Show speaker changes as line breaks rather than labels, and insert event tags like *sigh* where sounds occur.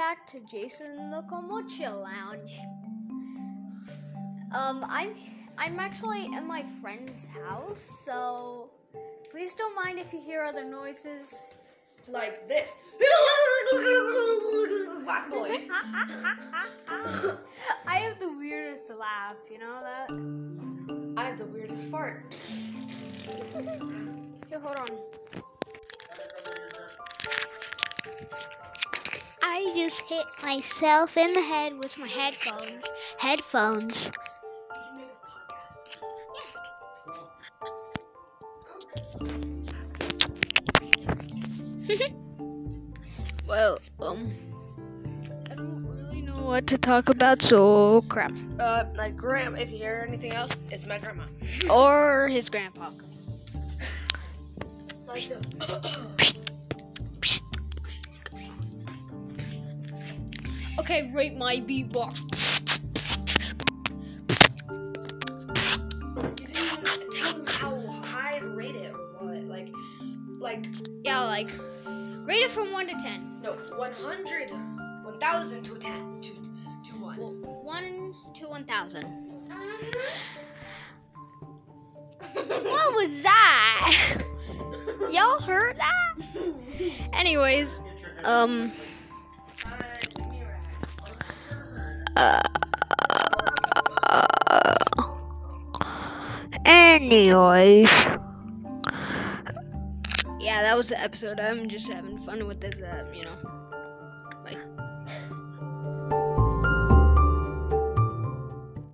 back to Jason the Komocha Lounge. Um, I'm I'm actually in my friend's house, so please don't mind if you hear other noises.
Like this. Black boy. *laughs*
I have the weirdest laugh, you know that?
I have the weirdest fart. *laughs*
Here, hold on.
I just hit myself in the head with my headphones. Headphones. *laughs*
Well, um, I don't really know what to talk about, so crap.
Uh, my gram. If you hear anything else, it's my grandma. *laughs*
Or his grandpa.
Like *coughs* *coughs* *coughs*
Okay, rate my beatbox.
You didn't tell them how high to rate it or what. Like, like
Yeah, like, rate it from 1 to 10.
no, 100, 1,000 to 10, to to one.
1 to 1,000. *laughs* What was that? *laughs* Y'all heard that? *laughs* Anyways, um, anyways. Yeah, that was the episode. I'm just having fun with this, uh, you know.